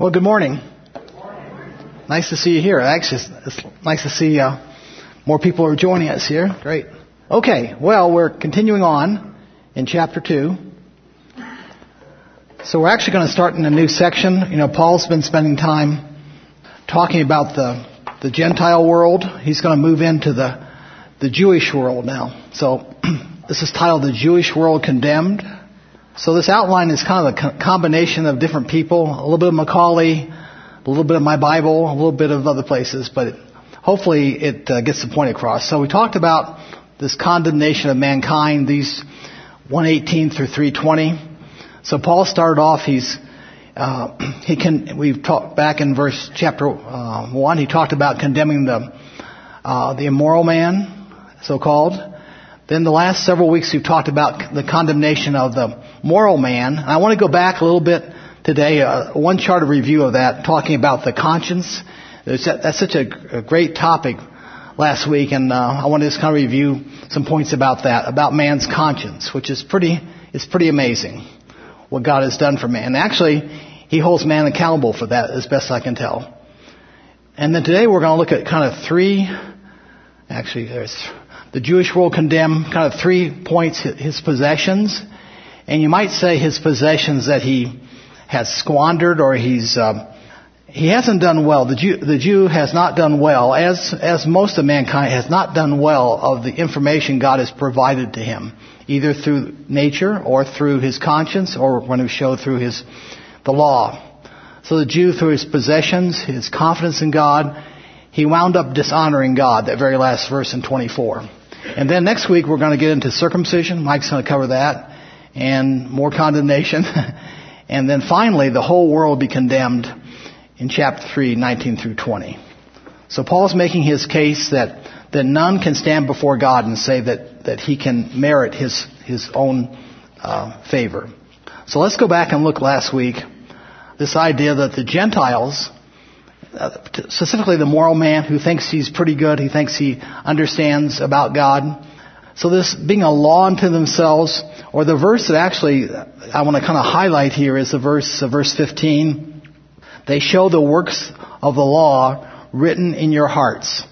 Well, good morning. Nice to see you here. Actually, it's nice to see uh, more people are joining us here. Great. Okay, well, we're continuing on in chapter 2. So we're actually going to start in a new section. You know, Paul's been spending time talking about the, the Gentile world. He's going to move into the, the Jewish world now. So this is titled The Jewish World Condemned. So this outline is kind of a co- combination of different people, a little bit of Macaulay, a little bit of my Bible, a little bit of other places, but hopefully it uh, gets the point across. So we talked about this condemnation of mankind, these 118 through 320. So Paul started off, he's, uh, he can, we've talked back in verse chapter uh, 1, he talked about condemning the, uh, the immoral man, so called. Then the last several weeks we've talked about the condemnation of the moral man. And I want to go back a little bit today, uh, one chart of review of that, talking about the conscience. That's such a, a great topic last week, and uh, I want to just kind of review some points about that, about man's conscience, which is pretty, is pretty amazing what God has done for man. Actually, He holds man accountable for that as best I can tell. And then today we're going to look at kind of three, actually there's the Jewish world condemn kind of three points his possessions, and you might say his possessions that he has squandered or he's um, he hasn't done well. The Jew, the Jew has not done well, as as most of mankind has not done well of the information God has provided to him, either through nature or through his conscience or when he showed through his the law. So the Jew, through his possessions, his confidence in God, he wound up dishonoring God. That very last verse in 24. And then next week we're going to get into circumcision. Mike's going to cover that and more condemnation. and then finally the whole world will be condemned in chapter 3, 19 through 20. So Paul's making his case that, that none can stand before God and say that, that he can merit his, his own uh, favor. So let's go back and look last week. This idea that the Gentiles specifically the moral man who thinks he's pretty good, he thinks he understands about God. So this being a law unto themselves, or the verse that actually I want to kind of highlight here is the verse, uh, verse 15. They show the works of the law written in your hearts.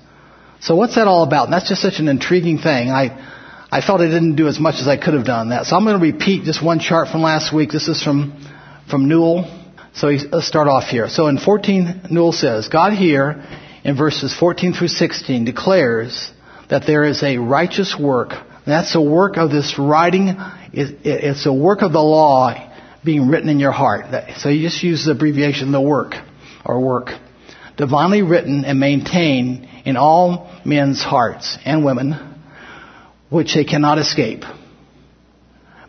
So what's that all about? And that's just such an intriguing thing. I, I felt I didn't do as much as I could have done that. So I'm going to repeat just one chart from last week. This is from, from Newell. So let's uh, start off here. So in 14, Newell says, God here in verses 14 through 16 declares that there is a righteous work. That's a work of this writing. It's a work of the law being written in your heart. So you just use the abbreviation, the work, or work. Divinely written and maintained in all men's hearts and women, which they cannot escape.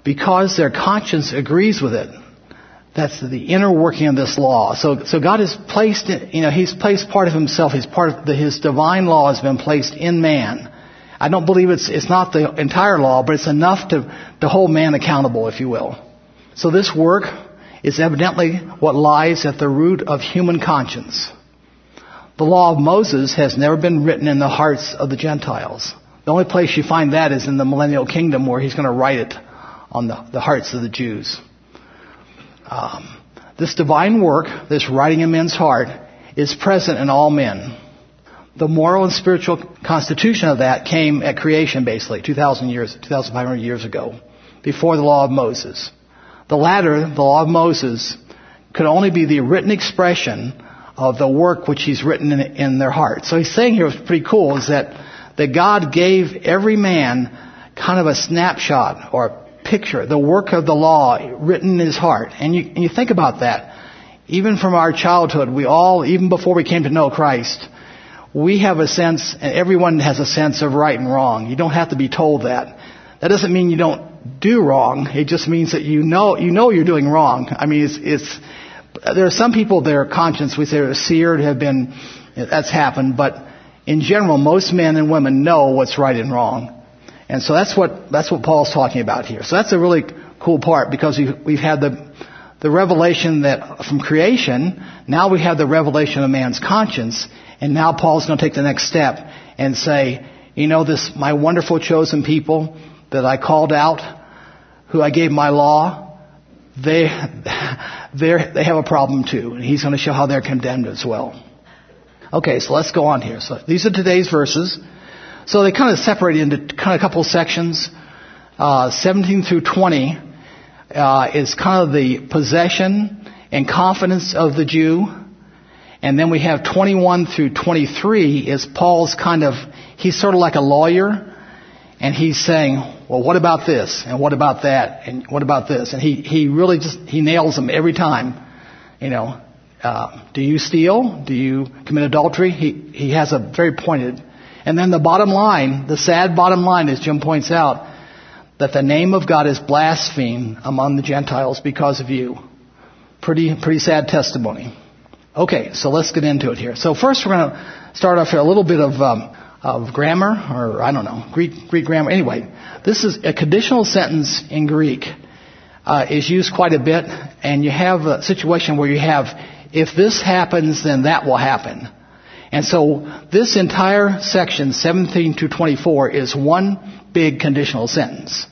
Because their conscience agrees with it. That's the inner working of this law. So, so God has placed, you know, He's placed part of Himself. He's part of the, His divine law has been placed in man. I don't believe it's, it's not the entire law, but it's enough to, to hold man accountable, if you will. So this work is evidently what lies at the root of human conscience. The law of Moses has never been written in the hearts of the Gentiles. The only place you find that is in the millennial kingdom where he's going to write it on the, the hearts of the Jews. Um, this divine work, this writing in men's heart, is present in all men. The moral and spiritual constitution of that came at creation, basically, 2,000 years, 2,500 years ago, before the law of Moses. The latter, the law of Moses, could only be the written expression of the work which he's written in, in their heart. So he's saying here, what's pretty cool, is that, that God gave every man kind of a snapshot or picture, the work of the law written in his heart. And you, and you think about that. Even from our childhood, we all, even before we came to know Christ, we have a sense, and everyone has a sense of right and wrong. You don't have to be told that. That doesn't mean you don't do wrong. It just means that you know, you know you're doing wrong. I mean, it's, it's there are some people, their conscience, we say, are seared, have been, that's happened, but in general, most men and women know what's right and wrong. And so that's what, that's what Paul's talking about here. So that's a really cool part because we've, we've had the, the revelation that from creation, now we have the revelation of man's conscience, and now Paul's going to take the next step and say, you know, this, my wonderful chosen people that I called out, who I gave my law, they they, they have a problem too. And he's going to show how they're condemned as well. Okay, so let's go on here. So these are today's verses. So they kind of separate into kind of a couple sections. Uh, 17 through 20 uh, is kind of the possession and confidence of the Jew. And then we have 21 through 23 is Paul's kind of, he's sort of like a lawyer. And he's saying, well, what about this? And what about that? And what about this? And he, he really just, he nails them every time. You know, uh, do you steal? Do you commit adultery? He, he has a very pointed. And then the bottom line, the sad bottom line, as Jim points out, that the name of God is blasphemed among the Gentiles because of you. Pretty, pretty sad testimony. Okay, so let's get into it here. So first we're going to start off here a little bit of, um, of grammar, or I don't know, Greek, Greek grammar. Anyway, this is a conditional sentence in Greek uh, is used quite a bit, and you have a situation where you have if this happens, then that will happen. And so this entire section, 17 to 24, is one big conditional sentence.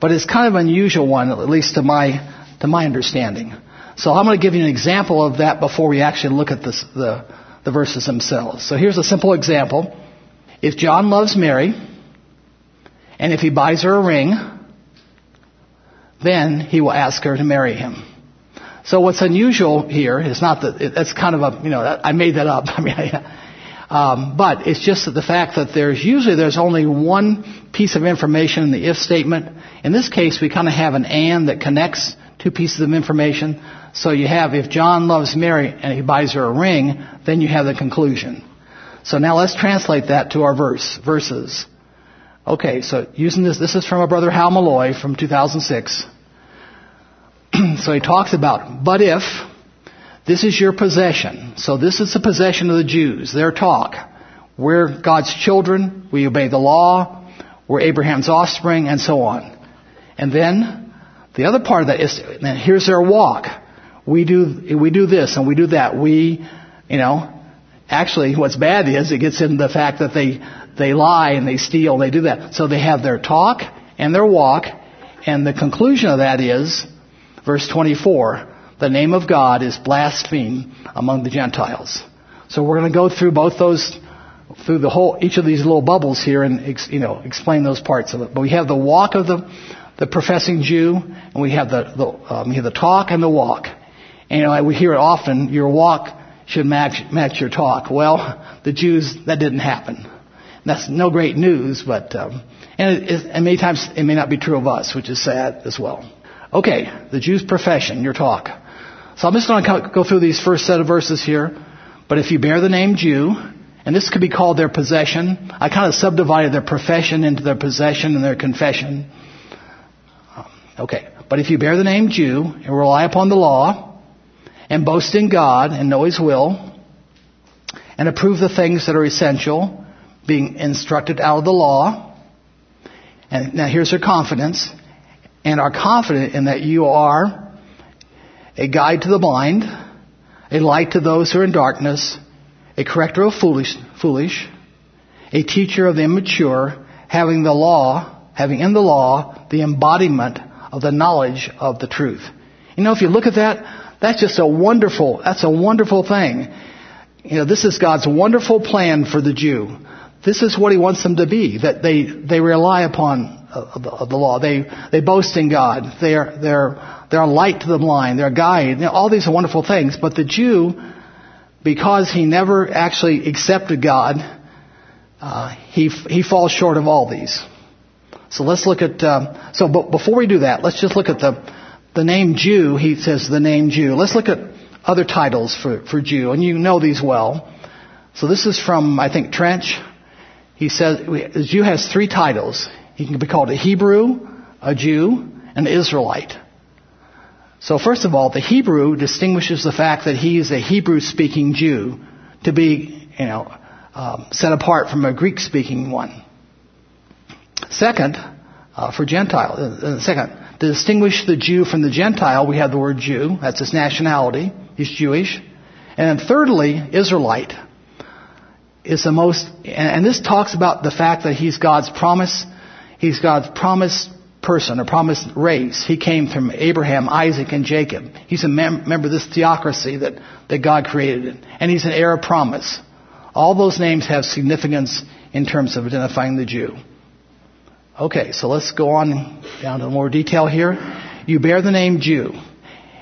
But it's kind of an unusual one, at least to my, to my understanding. So I'm going to give you an example of that before we actually look at this, the, the verses themselves. So here's a simple example. If John loves Mary, and if he buys her a ring, then he will ask her to marry him. So what's unusual here is not that that's kind of a you know I made that up. I mean, um, but it's just the fact that there's usually there's only one piece of information in the if statement. In this case, we kind of have an and that connects two pieces of information. So you have if John loves Mary and he buys her a ring, then you have the conclusion. So now let's translate that to our verse verses. Okay, so using this, this is from our brother Hal Malloy from 2006. so he talks about, but if this is your possession, so this is the possession of the Jews, their talk. We're God's children, we obey the law, we're Abraham's offspring, and so on. And then the other part of that is, then here's their walk. We do, we do this and we do that. We, you know, actually what's bad is it gets into the fact that they, they lie and they steal, they do that. So they have their talk and their walk, and the conclusion of that is Verse 24, the name of God is blasphemed among the Gentiles. So we're going to go through both those, through the whole, each of these little bubbles here and, you know, explain those parts of it. But we have the walk of the, the professing Jew, and we have the, the, um, we have the talk and the walk. And, you know, we hear it often, your walk should match, match your talk. Well, the Jews, that didn't happen. That's no great news, but, um, and, it, and many times it may not be true of us, which is sad as well. Okay, the Jew's profession, your talk. So I'm just going to go through these first set of verses here. But if you bear the name Jew, and this could be called their possession, I kind of subdivided their profession into their possession and their confession. Um, okay, but if you bear the name Jew and rely upon the law, and boast in God and know His will, and approve the things that are essential, being instructed out of the law, and now here's their confidence and are confident in that you are a guide to the blind, a light to those who are in darkness, a corrector of foolish, foolish, a teacher of the immature, having the law, having in the law the embodiment of the knowledge of the truth. You know, if you look at that, that's just a wonderful, that's a wonderful thing. You know, this is God's wonderful plan for the Jew. This is what He wants them to be, that they, they rely upon of the, of the law. They, they boast in God. They're, they're, they're a light to the blind. They're a guide. You know, all these are wonderful things. But the Jew, because he never actually accepted God, uh, he, he falls short of all these. So let's look at, uh, so but before we do that, let's just look at the, the name Jew. He says the name Jew. Let's look at other titles for, for Jew, and you know these well. So this is from, I think, Trench. He says, Jew has three titles. He can be called a Hebrew, a Jew, an Israelite. So first of all, the Hebrew distinguishes the fact that he is a Hebrew-speaking Jew to be, you know, um, set apart from a Greek-speaking one. Second, uh, for Gentile, uh, uh, second, to distinguish the Jew from the Gentile, we have the word Jew. That's his nationality. He's Jewish. And then thirdly, Israelite is the most, and this talks about the fact that he's God's promise He's God's promised person, a promised race. He came from Abraham, Isaac, and Jacob. He's a mem- member of this theocracy that, that God created. And he's an heir of promise. All those names have significance in terms of identifying the Jew. Okay, so let's go on down to more detail here. You bear the name Jew.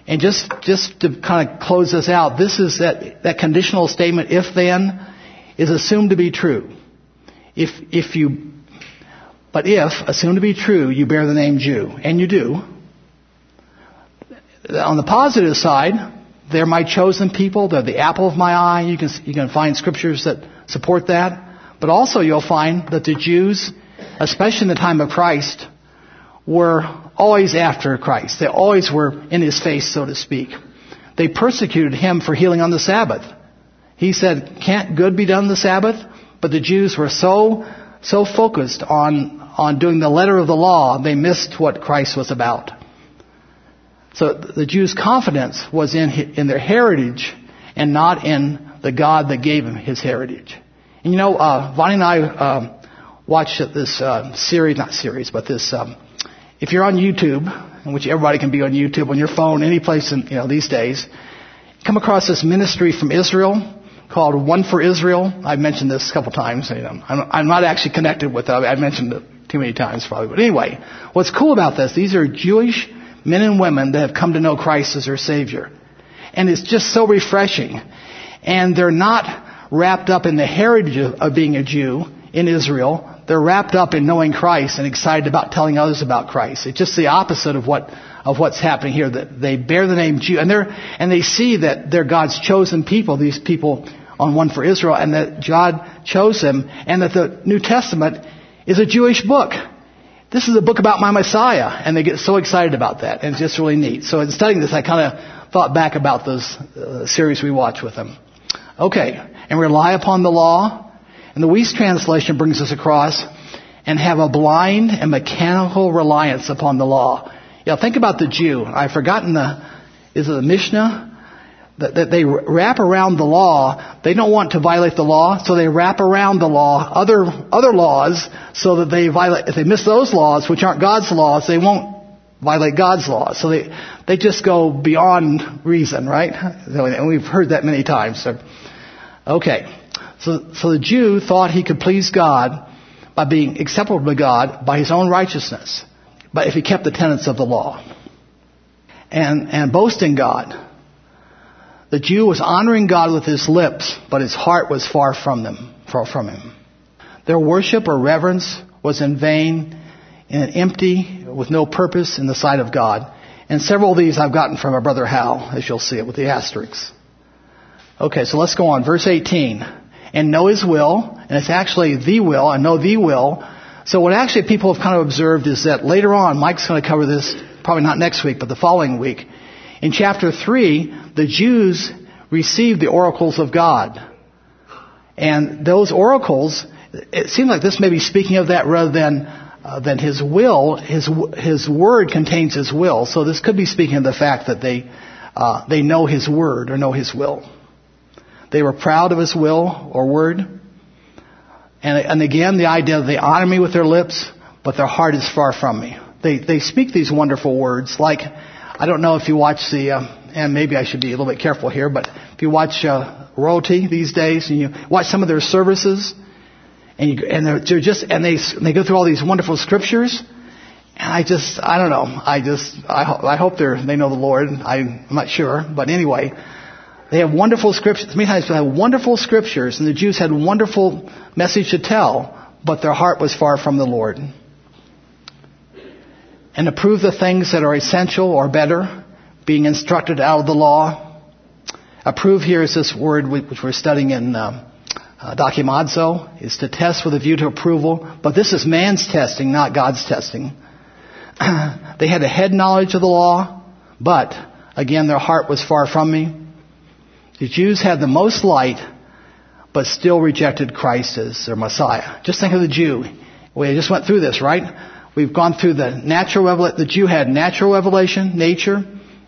And just, just to kind of close this out, this is that, that conditional statement, if then, is assumed to be true. If, if you, but if, assumed to be true, you bear the name Jew, and you do, on the positive side, they're my chosen people, they're the apple of my eye, you can, you can find scriptures that support that. But also you'll find that the Jews especially in the time of Christ, were always after Christ. They always were in his face, so to speak. They persecuted him for healing on the Sabbath. He said, can't good be done the Sabbath? But the Jews were so, so focused on, on doing the letter of the law, they missed what Christ was about. So the Jews' confidence was in, in their heritage and not in the God that gave them his heritage. And you know, uh, and I, uh, watch this uh, series, not series, but this. Um, if you're on YouTube, which everybody can be on YouTube, on your phone, any place in, you know these days, come across this ministry from Israel called One for Israel. I've mentioned this a couple times. I'm, not actually connected with it. I've mentioned it too many times probably. But anyway, what's cool about this? These are Jewish men and women that have come to know Christ as their Savior, and it's just so refreshing. And they're not wrapped up in the heritage of, being a Jew in Israel. They're wrapped up in knowing Christ and excited about telling others about Christ. It's just the opposite of what of what's happening here. That they bear the name Jew and they're and they see that they're God's chosen people. These people on one for Israel, and that God chose him and that the New Testament is a Jewish book. This is a book about my Messiah, and they get so excited about that, and it's just really neat. So in studying this, I kind of thought back about those uh, series we watched with them. Okay, and rely upon the law and the Wuest translation brings us across and have a blind and mechanical reliance upon the law. Yeah, think about the Jew. I've forgotten the, is it the Mishnah? That, they wrap around the law. They don't want to violate the law, so they wrap around the law, other, other laws, so that they violate, if they miss those laws, which aren't God's laws, they won't violate God's laws. So they, they just go beyond reason, right? And we've heard that many times. So, okay. So, so the Jew thought he could please God by being acceptable to God by his own righteousness, but if he kept the tenets of the law and, and boasting God. The Jew was honoring God with his lips, but his heart was far from them, far from him. Their worship or reverence was in vain and empty, with no purpose in the sight of God. And several of these I've gotten from our brother Hal, as you'll see it with the asterisks. Okay, so let's go on. Verse 18 and know His will, and it's actually the will, and know the will. So what actually people have kind of observed is that later on, Mike's going to cover this, probably not next week, but the following week. In chapter 3, the Jews received the oracles of God. And those oracles, it seems like this may be speaking of that rather than uh, than his will, his his word contains his will. So this could be speaking of the fact that they uh, they know his word or know his will. They were proud of his will or word. And, and again, the idea that they honor me with their lips, but their heart is far from me. They, they speak these wonderful words like, I don't know if you watch the, uh, and maybe I should be a little bit careful here, but if you watch uh, royalty these days and you watch some of their services, and, you, and they're, they're just, and they, they go through all these wonderful scriptures, and I just, I don't know, I just, I, I hope they're, they know the Lord. I'm not sure, but anyway, they have wonderful scriptures. Many times they have wonderful scriptures, and the Jews had wonderful message to tell, but their heart was far from the Lord. And approve the things that are essential or better, being instructed out of the law. Approve here is this word which we're studying in um, uh, dokimazo, is to test with a view to approval. But this is man's testing, not God's testing. they had a head knowledge of the law, but again, their heart was far from me. The Jews had the most light, but still rejected Christ as their Messiah. Just think of the Jew. We just went through this, right? We've gone through the natural revelation. The Jew had natural revelation, nature.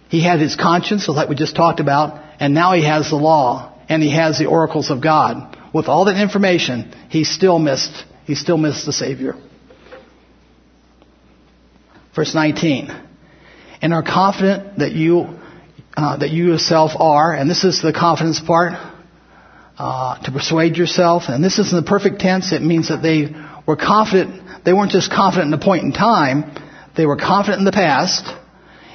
He had his conscience, like we just talked about, and now he has the law, and he has the oracles of God. With all that information, he still missed, he still missed the Savior. Verse 19. And are confident that you, uh, that you yourself are, and this is the confidence part, uh, to persuade yourself, and this is in the perfect tense, it means that they were confident, they weren't just confident in the point in time, they were confident in the past,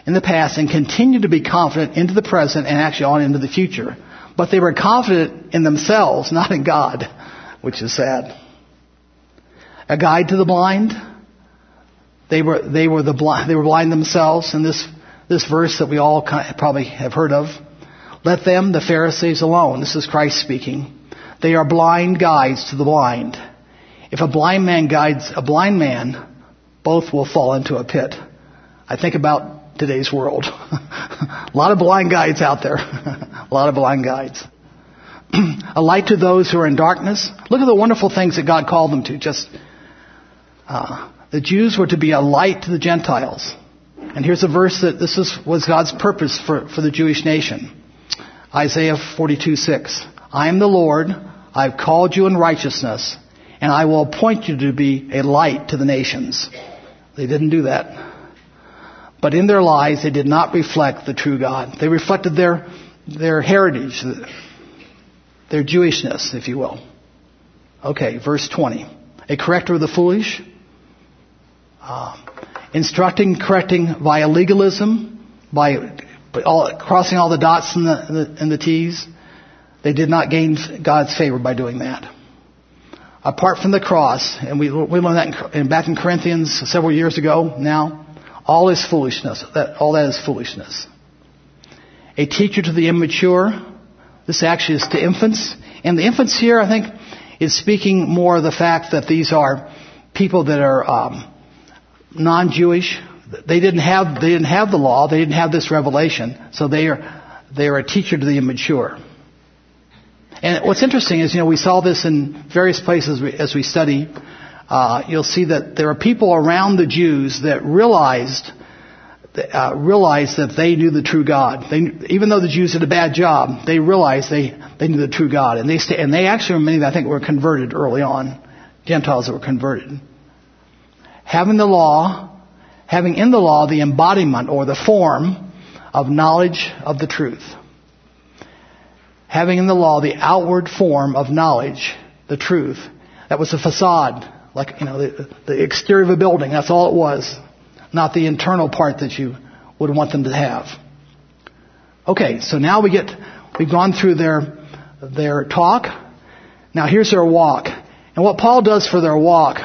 in the past, and continued to be confident into the present and actually on into the future. But they were confident in themselves, not in God, which is sad. A guide to the blind. They were, they were the blind, they were blind themselves in this, this verse that we all probably have heard of. Let them, the Pharisees, alone. This is Christ speaking. They are blind guides to the blind. If a blind man guides a blind man, both will fall into a pit. I think about today's world. a lot of blind guides out there. a lot of blind guides. a light to those who are in darkness. Look at the wonderful things that God called them to. Just uh, the Jews were to be a light to the Gentiles. And here's a verse that this is, was God's purpose for, for the Jewish nation. Isaiah 42, 6. I am the Lord, I've called you in righteousness, and I will appoint you to be a light to the nations. They didn't do that. But in their lives, they did not reflect the true God. They reflected their, their heritage, their Jewishness, if you will. Okay, verse 20. A corrector of the foolish, uh, instructing, correcting via legalism, by all, crossing all the dots and the, the, and the T's, they did not gain God's favor by doing that. Apart from the cross, and we, we learned that in, back in Corinthians several years ago now, all is foolishness. That, all that is foolishness. A teacher to the immature. This actually is to infants. And the infants here, I think, is speaking more of the fact that these are people that are um, non-Jewish, they didn't have they didn't have the law. They didn't have this revelation. So they are they are a teacher to the immature. And what's interesting is, you know, we saw this in various places as we study. Uh, you'll see that there are people around the Jews that realized uh, realized that they knew the true God. They, even though the Jews did a bad job, they realized they, they knew the true God, and they stay, and they actually many I think were converted early on, Gentiles that were converted. Having the law having in the law the embodiment or the form of knowledge of the truth. Having in the law the outward form of knowledge, the truth. That was a facade, like, you know, the, the exterior of a building. That's all it was. Not the internal part that you would want them to have. Okay, so now we get, we've gone through their, their talk. Now here's their walk. And what Paul does for their walk,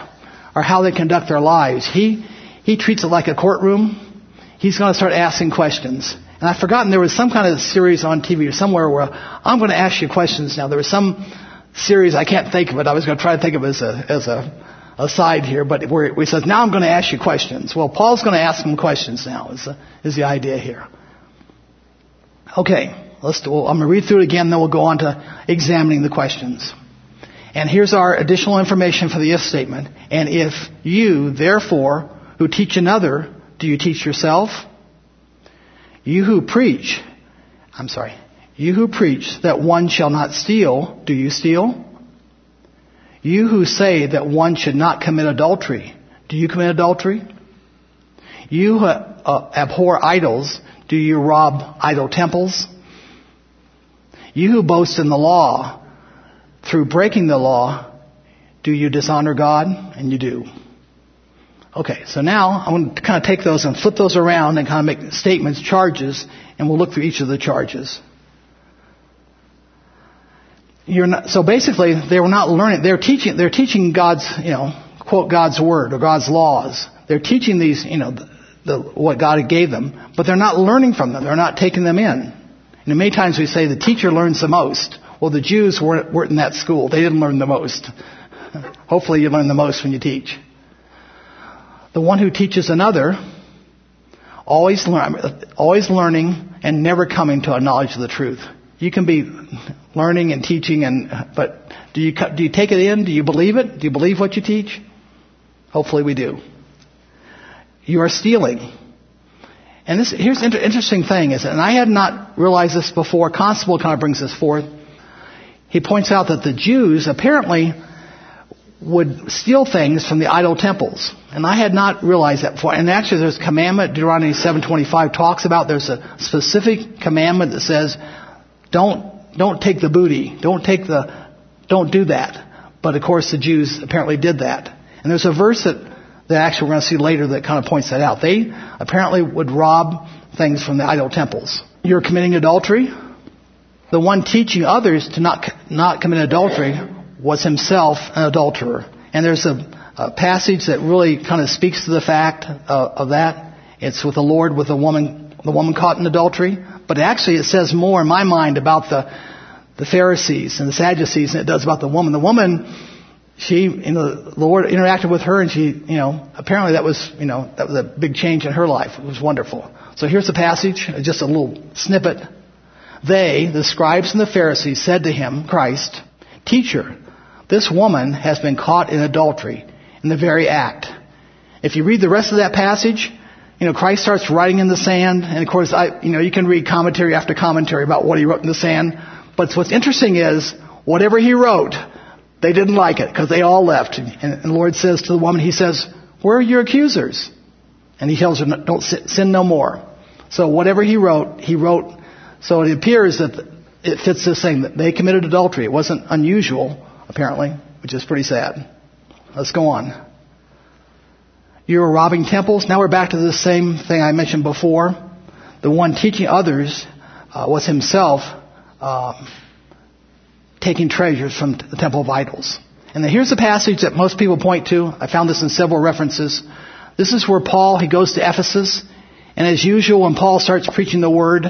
or how they conduct their lives, he, he treats it like a courtroom. He's going to start asking questions. And I've forgotten there was some kind of series on TV or somewhere where I'm going to ask you questions now. There was some series, I can't think of it. I was going to try to think of it as a, as a, a side here, but where he says, now I'm going to ask you questions. Well, Paul's going to ask him questions now is the, is the idea here. Okay, let's do, I'm going to read through it again, then we'll go on to examining the questions. And here's our additional information for the if statement. And if you, therefore, who teach another, do you teach yourself? You who preach, I'm sorry, you who preach that one shall not steal, do you steal? You who say that one should not commit adultery, do you commit adultery? You who uh, abhor idols, do you rob idol temples? You who boast in the law, through breaking the law, do you dishonor God? And you do. Okay, so now I want to kind of take those and flip those around and kind of make statements, charges, and we'll look through each of the charges. Not, so basically, they were not learning. They're teaching. They're teaching God's, you know, quote God's word or God's laws. They're teaching these, you know, the, the, what God gave them, but they're not learning from them. They're not taking them in. And many times we say the teacher learns the most. Well, the Jews weren't, weren't in that school. They didn't learn the most. Hopefully, you learn the most when you teach the one who teaches another, always, learn, always learning and never coming to a knowledge of the truth. You can be learning and teaching, and but do you do you take it in? Do you believe it? Do you believe what you teach? Hopefully, we do. You are stealing. And this, here's inter- interesting thing is, and I had not realized this before. Constable kind of brings this forth. He points out that the Jews apparently would steal things from the idol temples. And I had not realized that before. And actually there's a commandment, Deuteronomy 7.25 talks about, there's a specific commandment that says, don't, don't take the booty. Don't take the, don't do that. But of course the Jews apparently did that. And there's a verse that, that actually we're going to see later that kind of points that out. They apparently would rob things from the idol temples. You're committing adultery. The one teaching others to not, not commit adultery was himself an adulterer. And there's a, a passage that really kind of speaks to the fact of, of that. It's with the Lord with the woman, the woman caught in adultery. But actually it says more in my mind about the, the Pharisees and the Sadducees than it does about the woman. The woman, she, you know, the Lord interacted with her and she, you know, apparently that was, you know, that was a big change in her life. It was wonderful. So here's the passage, uh, just a little snippet. They, the scribes and the Pharisees, said to him, Christ, Teacher, this woman has been caught in adultery in the very act. If you read the rest of that passage, you know, Christ starts writing in the sand, and of course, I, you know, you can read commentary after commentary about what he wrote in the sand. But what's interesting is, whatever he wrote, they didn't like it because they all left. And, and the Lord says to the woman, He says, "Where are your accusers?" And He tells her, "Don't sin no more." So whatever he wrote, he wrote. So it appears that it fits this thing that they committed adultery. It wasn't unusual apparently, which is pretty sad. Let's go on. You were robbing temples. Now we're back to the same thing I mentioned before. The one teaching others uh, was himself uh, taking treasures from the temple of idols. And then here's the passage that most people point to. I found this in several references. This is where Paul, he goes to Ephesus. And as usual, when Paul starts preaching the word,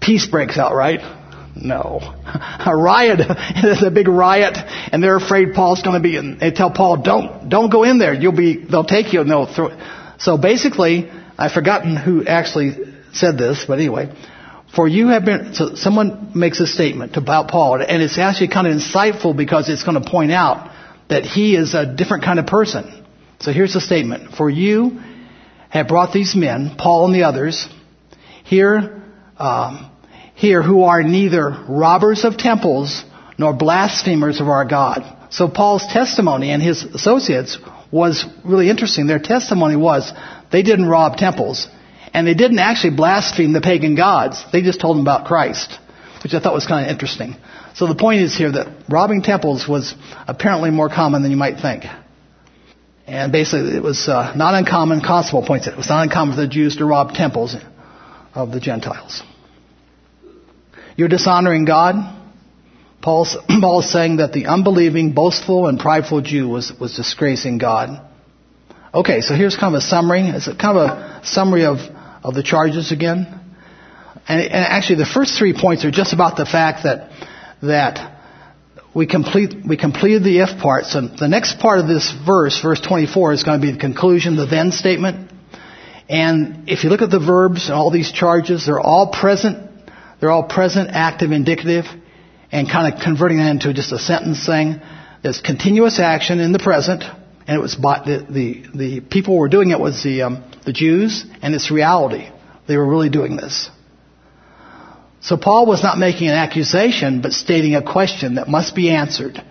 peace breaks out, right? No. A riot. There's a big riot, and they're afraid Paul's going to be. In, they tell Paul, "Don't, don't go in there. You'll be. They'll take you and they'll throw." So basically, I've forgotten who actually said this, but anyway, for you have been. So someone makes a statement about Paul, and it's actually kind of insightful because it's going to point out that he is a different kind of person. So here's the statement: For you have brought these men, Paul and the others, here. Um, here who are neither robbers of temples nor blasphemers of our God. So Paul's testimony and his associates was really interesting. Their testimony was they didn't rob temples and they didn't actually blaspheme the pagan gods. They just told them about Christ, which I thought was kind of interesting. So the point is here that robbing temples was apparently more common than you might think. And basically it was uh, not uncommon, Constable points out, it was not uncommon for the Jews to rob temples of the Gentiles. You're dishonoring God. Paul's, Paul saying that the unbelieving, boastful, and prideful Jew was, was disgracing God. Okay, so here's kind of a summary. It's a kind of a summary of, of the charges again. And, and actually, the first three points are just about the fact that that we complete we completed the if part. So the next part of this verse, verse 24, is going to be the conclusion, the then statement. And if you look at the verbs and all these charges, they're all present they're all present, active, indicative, and kind of converting that into just a sentence saying there's continuous action in the present, and it was by, the, the, the people who were doing it was the, um, the Jews, and it's reality. They were really doing this. So Paul was not making an accusation, but stating a question that must be answered.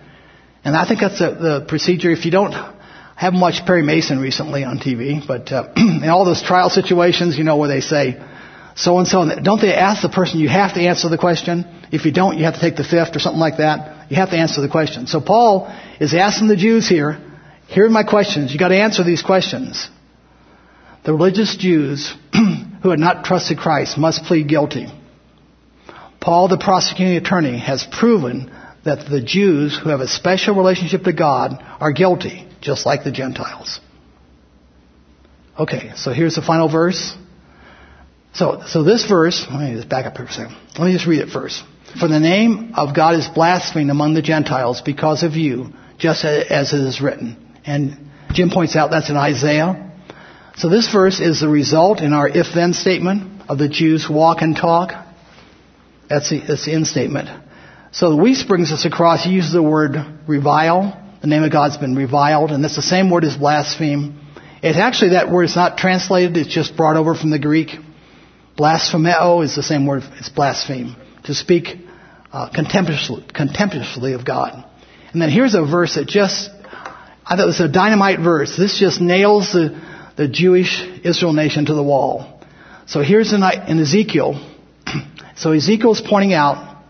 And I think that's a, the procedure. If you don't haven't watched Perry Mason recently on TV, but uh, in all those trial situations, you know, where they say, so and so. Don't they ask the person, you have to answer the question? If you don't, you have to take the fifth or something like that. You have to answer the question. So Paul is asking the Jews here, here are my questions. You got to answer these questions. The religious Jews who had not trusted Christ must plead guilty. Paul, the prosecuting attorney, has proven that the Jews who have a special relationship to God are guilty, just like the Gentiles. Okay, so here's the final verse. So, so this verse, let me just back up here for a second. Let me just read it first. For the name of God is blasphemed among the Gentiles because of you, just as it is written. And Jim points out that's in Isaiah. So this verse is the result in our if-then statement of the Jews walk and talk. That's the, that's the in statement. So the Weiss brings us across, he uses the word revile. The name of God's been reviled, and that's the same word as blaspheme. It's actually that word is not translated, it's just brought over from the Greek. Blasphemeo is the same word, it's blaspheme. To speak uh, contemptuously, contemptuously of God. And then here's a verse that just I thought it was a dynamite verse. This just nails the, the Jewish Israel nation to the wall. So here's in, in Ezekiel. So Ezekiel's pointing out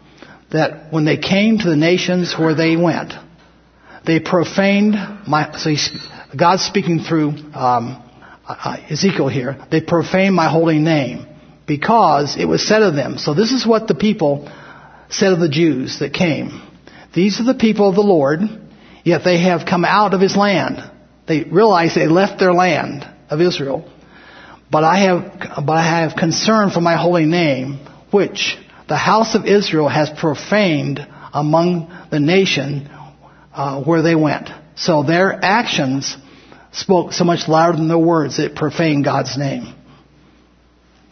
that when they came to the nations where they went, they profaned my, so God's speaking through um, uh, Ezekiel here. They profaned my holy name because it was said of them. So this is what the people said of the Jews that came. These are the people of the Lord, yet they have come out of his land. They realize they left their land of Israel. But I have, but I have concern for my holy name, which the house of Israel has profaned among the nation uh, where they went. So their actions spoke so much louder than their words it profaned God's name.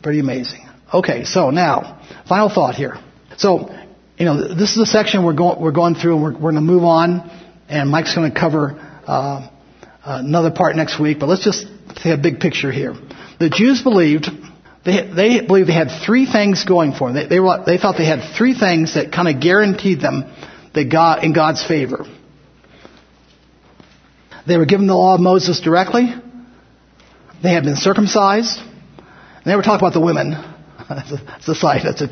Pretty amazing. Okay, so now, final thought here. So, you know, this is a section we're going, we're going through and we're, we're going to move on and Mike's going to cover uh, another part next week, but let's just take a big picture here. The Jews believed they, they believed they had three things going for them. They, they, were, they thought they had three things that kind of guaranteed them that God in God's favor. They were given the law of Moses directly. They had been circumcised. They were talking about the women. That's a, side. That's a,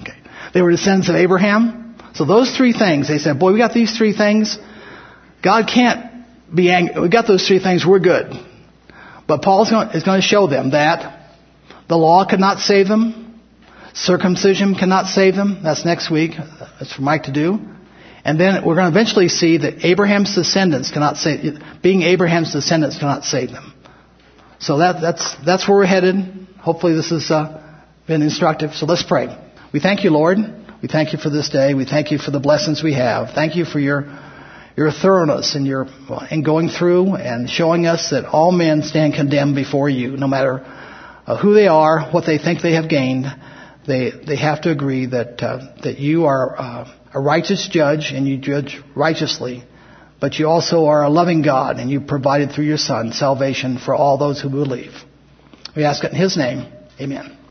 okay. They were descendants of Abraham. So those three things, they said, boy, we got these three things. God can't be angry. We got those three things. We're good. But Paul is going to show them that the law could not save them. Circumcision cannot save them. That's next week. That's for Mike to do. And then we're going to eventually see that Abraham's descendants cannot save, being Abraham's descendants cannot save them. So that, that's, that's where we're headed. Hopefully this has uh, been instructive. So let's pray. We thank you, Lord. We thank you for this day. We thank you for the blessings we have. Thank you for your, your thoroughness in your, in going through and showing us that all men stand condemned before you, no matter uh, who they are, what they think they have gained, they, they have to agree that, uh, that you are uh, a righteous judge and you judge righteously, but you also are a loving God and you provided through your Son salvation for all those who believe. We ask it in His name. Amen.